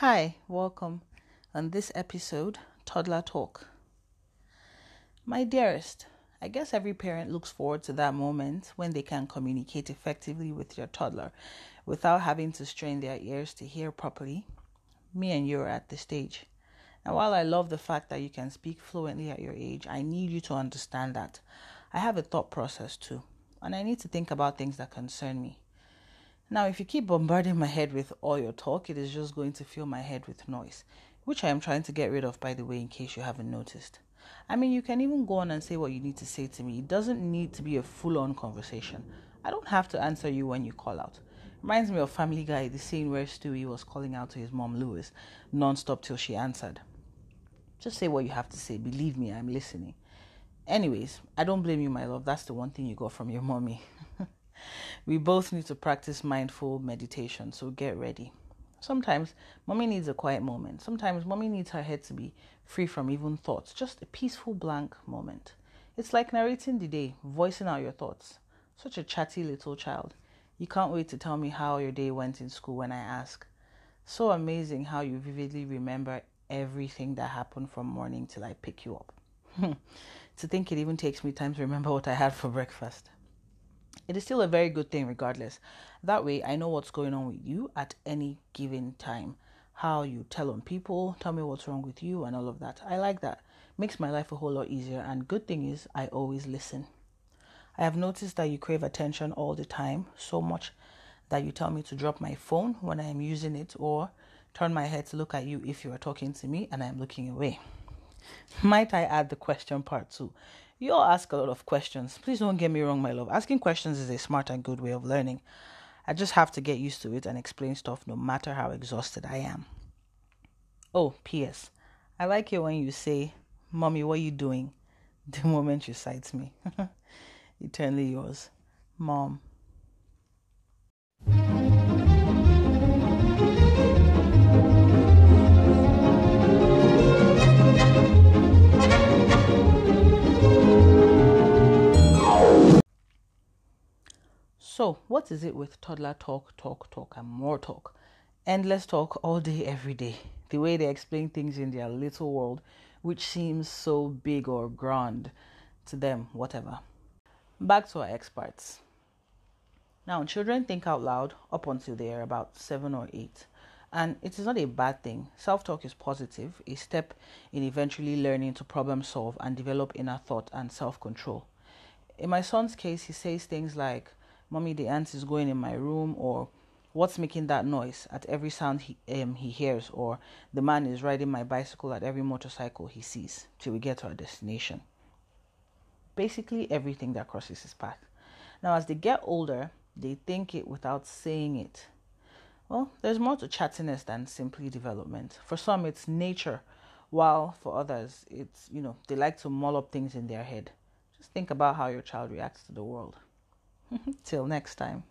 Hi, welcome on this episode, Toddler Talk. My dearest, I guess every parent looks forward to that moment when they can communicate effectively with your toddler without having to strain their ears to hear properly. Me and you are at this stage. And while I love the fact that you can speak fluently at your age, I need you to understand that I have a thought process too, and I need to think about things that concern me. Now, if you keep bombarding my head with all your talk, it is just going to fill my head with noise, which I am trying to get rid of, by the way, in case you haven't noticed. I mean, you can even go on and say what you need to say to me. It doesn't need to be a full on conversation. I don't have to answer you when you call out. Reminds me of Family Guy, the scene where Stewie was calling out to his mom, Lois, non-stop till she answered. Just say what you have to say. Believe me, I'm listening. Anyways, I don't blame you, my love. That's the one thing you got from your mommy. We both need to practice mindful meditation, so get ready. Sometimes mommy needs a quiet moment. Sometimes mommy needs her head to be free from even thoughts, just a peaceful blank moment. It's like narrating the day, voicing out your thoughts. Such a chatty little child. You can't wait to tell me how your day went in school when I ask. So amazing how you vividly remember everything that happened from morning till I pick you up. to think it even takes me time to remember what I had for breakfast it is still a very good thing regardless. That way, I know what's going on with you at any given time. How you tell on people, tell me what's wrong with you, and all of that. I like that. Makes my life a whole lot easier. And good thing is, I always listen. I have noticed that you crave attention all the time, so much that you tell me to drop my phone when I am using it or turn my head to look at you if you are talking to me and I am looking away. Might I add the question part too? You all ask a lot of questions. Please don't get me wrong, my love. Asking questions is a smart and good way of learning. I just have to get used to it and explain stuff no matter how exhausted I am. Oh, P.S. I like it when you say, Mommy, what are you doing? The moment you sight me. Eternally yours, Mom. So, what is it with toddler talk, talk, talk, and more talk? Endless talk all day, every day. The way they explain things in their little world, which seems so big or grand to them, whatever. Back to our experts. Now, children think out loud up until they are about seven or eight. And it is not a bad thing. Self talk is positive, a step in eventually learning to problem solve and develop inner thought and self control. In my son's case, he says things like, mommy the ant is going in my room or what's making that noise? At every sound he um, he hears or the man is riding my bicycle at every motorcycle he sees till we get to our destination. Basically everything that crosses his path. Now as they get older they think it without saying it. Well there's more to chattiness than simply development. For some it's nature while for others it's you know they like to mull up things in their head. Just think about how your child reacts to the world Till next time.